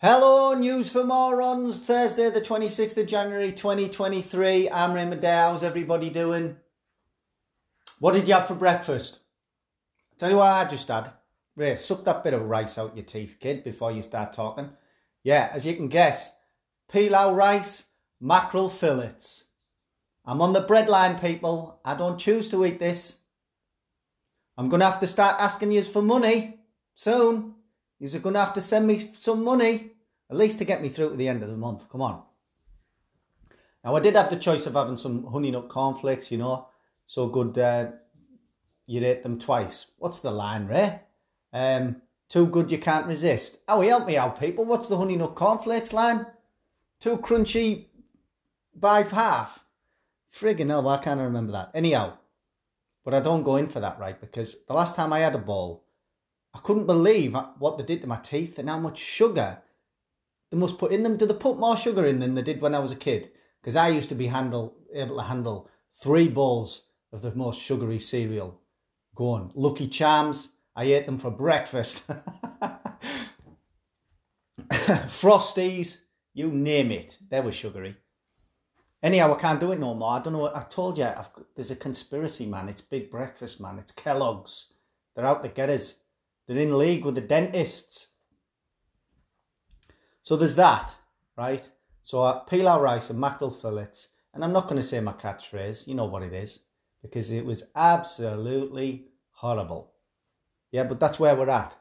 Hello, news for morons. Thursday, the 26th of January 2023. I'm Raymond Ayre. How's everybody doing? What did you have for breakfast? Tell you what I just had. Ray, suck that bit of rice out your teeth, kid, before you start talking. Yeah, as you can guess, pilau rice, mackerel fillets. I'm on the breadline, people. I don't choose to eat this. I'm going to have to start asking you for money soon. You're going to have to send me some money, at least to get me through to the end of the month. Come on. Now, I did have the choice of having some honey nut cornflakes, you know, so good uh, you'd ate them twice. What's the line, Ray? Um, too good you can't resist. Oh, help me out, people. What's the honey nut cornflakes line? Too crunchy by half. Friggin' hell, why can't I remember that? Anyhow, but I don't go in for that, right? Because the last time I had a bowl, I couldn't believe what they did to my teeth and how much sugar they must put in them. Do they put more sugar in than they did when I was a kid? Because I used to be handle able to handle three bowls of the most sugary cereal. Go on, Lucky Charms. I ate them for breakfast. Frosties, you name it, they were sugary. Anyhow, I can't do it no more. I don't know. What, I told you, I've, there's a conspiracy, man. It's Big Breakfast, man. It's Kellogg's. They're out to get us. They're in league with the dentists. So there's that, right? So uh, pilau rice and mackerel fillets. And I'm not going to say my catchphrase. You know what it is. Because it was absolutely horrible. Yeah, but that's where we're at.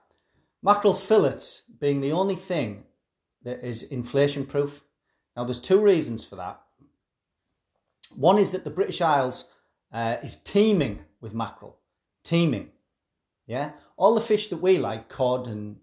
Mackerel fillets being the only thing that is inflation proof. Now, there's two reasons for that. One is that the British Isles uh, is teeming with mackerel, teeming. Yeah, all the fish that we like, cod and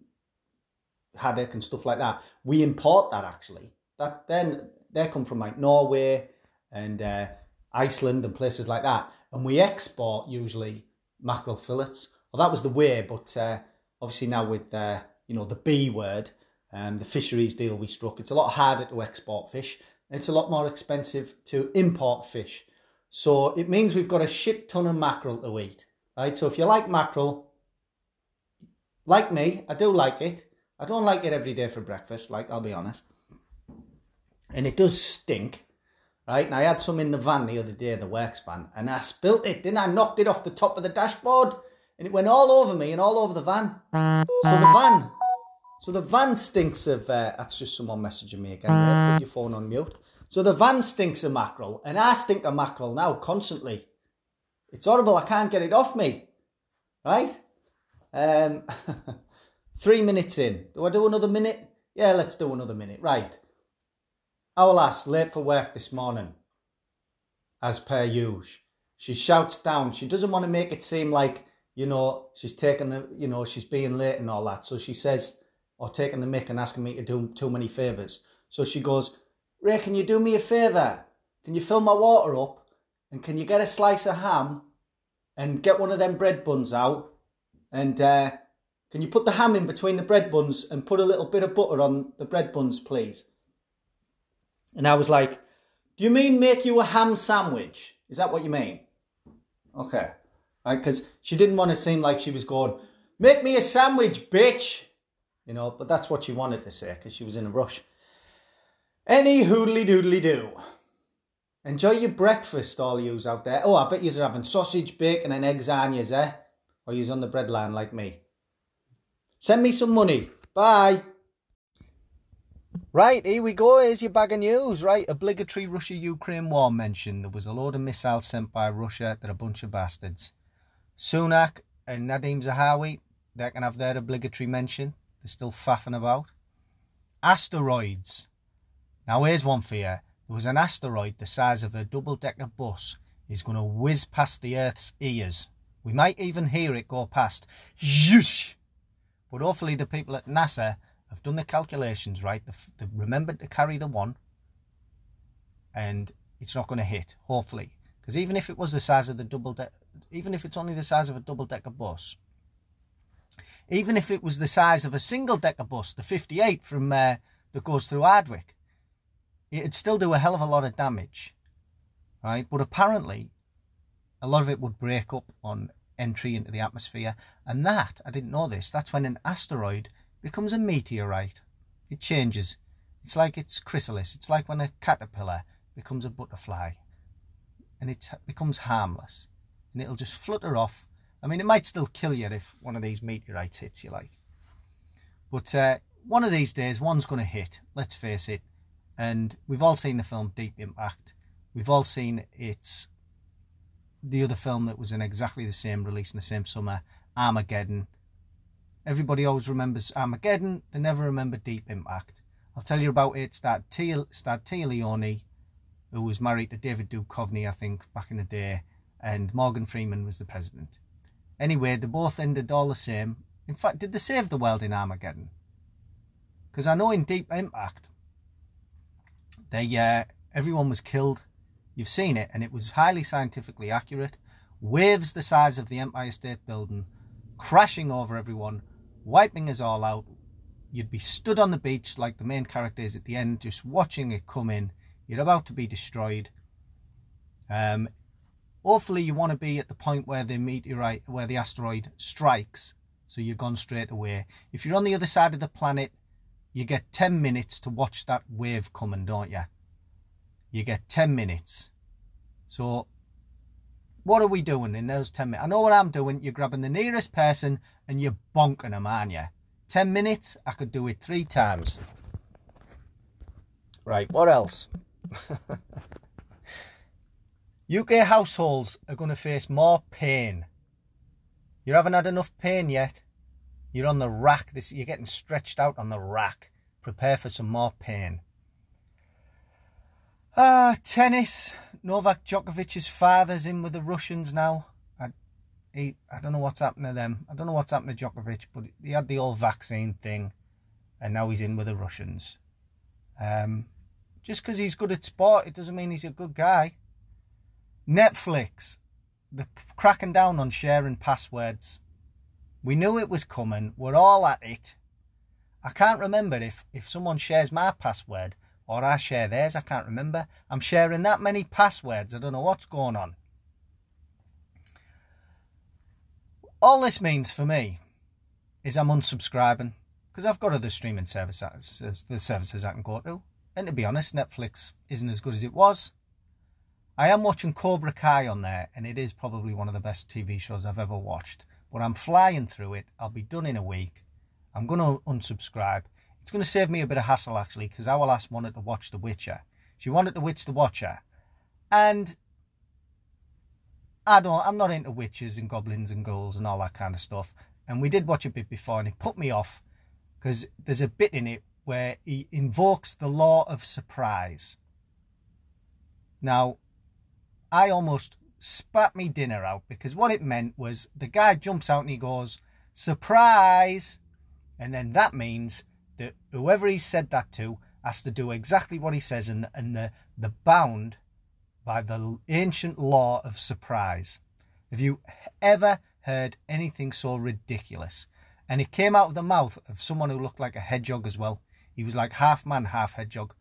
haddock and stuff like that, we import that actually. That then they come from like Norway and uh, Iceland and places like that, and we export usually mackerel fillets. Well, that was the way, but uh, obviously now with uh, you know the B word, um, the fisheries deal we struck, it's a lot harder to export fish. It's a lot more expensive to import fish. So it means we've got a shit ton of mackerel to eat, right? So if you like mackerel, like me, I do like it. I don't like it every day for breakfast, like I'll be honest. And it does stink, right? And I had some in the van the other day, the works van, and I spilt it. Then I knocked it off the top of the dashboard, and it went all over me and all over the van. So the van, so the van stinks of. Uh, that's just someone messaging me again. There. Put your phone on mute. So the van stinks of mackerel, and I stink of mackerel now constantly. It's horrible. I can't get it off me, right? Um, three minutes in. Do I do another minute? Yeah, let's do another minute. Right. Our lass, late for work this morning, as per usual. She shouts down. She doesn't want to make it seem like, you know, she's taking the, you know, she's being late and all that. So she says, or taking the mic and asking me to do too many favours. So she goes, Ray, can you do me a favour? Can you fill my water up? And can you get a slice of ham and get one of them bread buns out and uh, can you put the ham in between the bread buns and put a little bit of butter on the bread buns, please? And I was like, do you mean make you a ham sandwich? Is that what you mean? Okay. Right, because she didn't want to seem like she was going, make me a sandwich, bitch. You know, but that's what she wanted to say because she was in a rush. Any hoodly doodly do. Enjoy your breakfast, all yous out there. Oh, I bet you're having sausage, bacon, and eggs on yous, eh? Or use on the breadline like me. Send me some money. Bye. Right, here we go. Here's your bag of news. Right, obligatory Russia-Ukraine war mention. There was a load of missiles sent by Russia. They're a bunch of bastards. Sunak and Nadim Zahawi, they can have their obligatory mention. They're still faffing about. Asteroids. Now here's one for you. There was an asteroid the size of a double-decker bus. Is going to whiz past the Earth's ears we might even hear it go past. But hopefully the people at NASA have done the calculations right. They've, remembered to carry the one. And it's not going to hit, hopefully. Because even if it was the size of the double deck, even if it's only the size of a double decker bus, even if it was the size of a single decker bus, the 58 from uh, that goes through Ardwick, it'd still do a hell of a lot of damage, right? But apparently, a lot of it would break up on entry into the atmosphere. And that, I didn't know this, that's when an asteroid becomes a meteorite. It changes. It's like it's chrysalis. It's like when a caterpillar becomes a butterfly and it becomes harmless and it'll just flutter off. I mean, it might still kill you if one of these meteorites hits you, like. But uh, one of these days, one's going to hit, let's face it. And we've all seen the film Deep Impact. We've all seen it's the other film that was in exactly the same release in the same summer, Armageddon. Everybody always remembers Armageddon, they never remember Deep Impact. I'll tell you about it. Starred Téa, starred Téa Leoni, who was married to David Duchovny, I think, back in the day, and Morgan Freeman was the president. Anyway, they both ended all the same. In fact, did they save the world in Armageddon? Because I know in Deep Impact, they uh, everyone was killed. You've seen it, and it was highly scientifically accurate. Waves the size of the Empire State Building, crashing over everyone, wiping us all out. You'd be stood on the beach like the main character is at the end, just watching it come in. You're about to be destroyed. Um, hopefully, you want to be at the point where the meteorite, where the asteroid strikes, so you're gone straight away. If you're on the other side of the planet, you get 10 minutes to watch that wave coming, don't you? You get 10 minutes. So, what are we doing in those 10 minutes? I know what I'm doing. You're grabbing the nearest person and you're bonking them, aren't you? 10 minutes, I could do it three times. Right, what else? UK households are going to face more pain. You haven't had enough pain yet. You're on the rack. This you're getting stretched out on the rack. Prepare for some more pain. Uh, tennis. Novak Djokovic's father's in with the Russians now. I, he, I don't know what's happened to them. I don't know what's happened to Djokovic, but he had the old vaccine thing, and now he's in with the Russians. Um, just because he's good at sport, it doesn't mean he's a good guy. Netflix, they're cracking down on sharing passwords. We knew it was coming. We're all at it. I can't remember if, if someone shares my password or I share theirs. I can't remember. I'm sharing that many passwords. I don't know what's going on. All this means for me is I'm unsubscribing because I've got other streaming services, the services I can go to. And to be honest, Netflix isn't as good as it was. I am watching Cobra Kai on there, and it is probably one of the best TV shows I've ever watched. But I'm flying through it. I'll be done in a week. I'm going to unsubscribe. It's going to save me a bit of hassle actually, because our last wanted to watch The Witcher. She wanted to watch The Watcher, and I don't. I'm not into witches and goblins and ghouls and all that kind of stuff. And we did watch a bit before, and it put me off because there's a bit in it where he invokes the law of surprise. Now, I almost spat me dinner out because what it meant was the guy jumps out and he goes, surprise! And then that means that whoever he said that to has to do exactly what he says and, and the, the bound by the ancient law of surprise. Have you ever heard anything so ridiculous? And it came out of the mouth of someone who looked like a hedgehog as well. He was like half man, half hedgehog.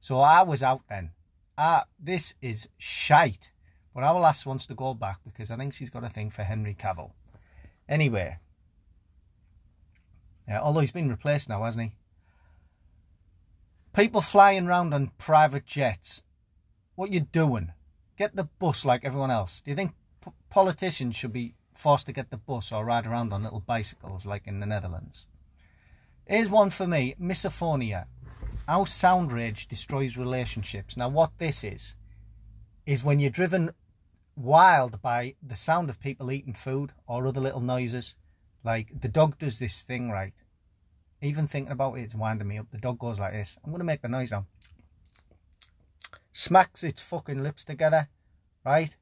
So I was out then. Ah, this is shite. But our lass wants to go back because I think she's got a thing for Henry Cavill. Anyway, yeah, although he's been replaced now, hasn't he? People flying around on private jets. What you doing? Get the bus like everyone else. Do you think politicians should be forced to get the bus or ride around on little bicycles like in the Netherlands? Here's one for me misophonia. How sound rage destroys relationships. Now, what this is, is when you're driven wild by the sound of people eating food or other little noises. Like the dog does this thing, right? Even thinking about it, it's winding me up. The dog goes like this. I'm going to make the noise now. Smacks its fucking lips together, right?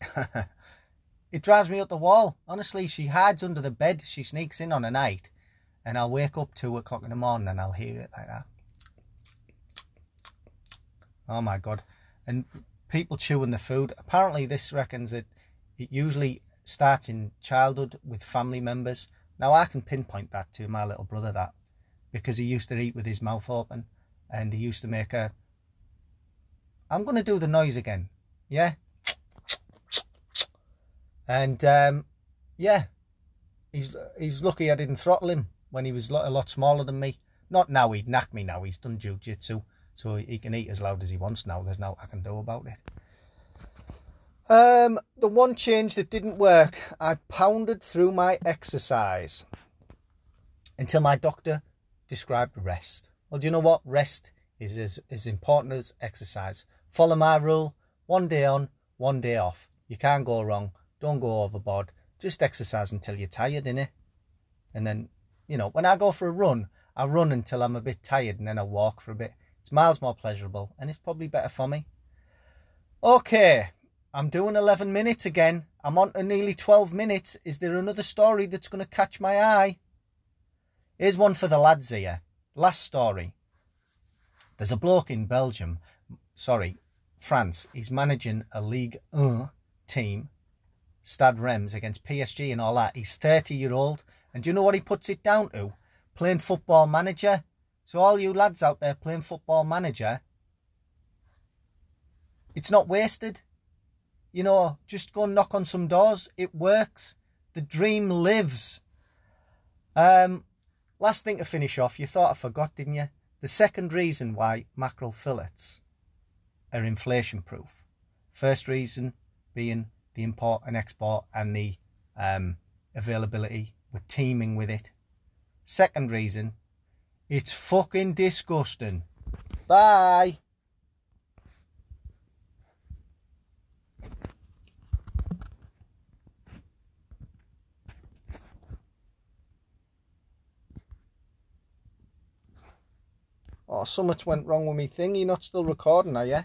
it drives me up the wall. Honestly, she hides under the bed. She sneaks in on a night, and I'll wake up two o'clock in the morning and I'll hear it like that. Oh my god! And people chewing the food. Apparently, this reckons that it usually starts in childhood with family members. Now I can pinpoint that to my little brother that because he used to eat with his mouth open and he used to make a. I'm going to do the noise again, yeah. And um, yeah, he's he's lucky I didn't throttle him when he was a lot smaller than me. Not now, he'd knack me now. He's done jiu-jitsu, so he can eat as loud as he wants now. There's nothing I can do about it. Um, the one change that didn't work, I pounded through my exercise until my doctor described rest. Well, do you know what? Rest is as, as important as exercise. Follow my rule one day on, one day off. You can't go wrong. Don't go overboard. Just exercise until you're tired, innit? And then, you know, when I go for a run, I run until I'm a bit tired and then I walk for a bit. It's miles more pleasurable and it's probably better for me. Okay, I'm doing 11 minutes again. I'm on to nearly 12 minutes. Is there another story that's going to catch my eye? Here's one for the lads here. Last story. There's a bloke in Belgium, sorry, France. He's managing a League 1 team, Stade Reims, against PSG and all that. He's 30 year old. And do you know what he puts it down to? Playing football manager. So all you lads out there playing football manager, it's not wasted. You know, just go and knock on some doors. It works. The dream lives. Um, last thing to finish off, you thought I forgot, didn't you? The second reason why mackerel fillets are inflation proof. First reason being the import and export and the um, availability. We're teeming with it. Second reason, it's fucking disgusting. Bye. Oh, so went wrong with me thing. You're not still recording, are you?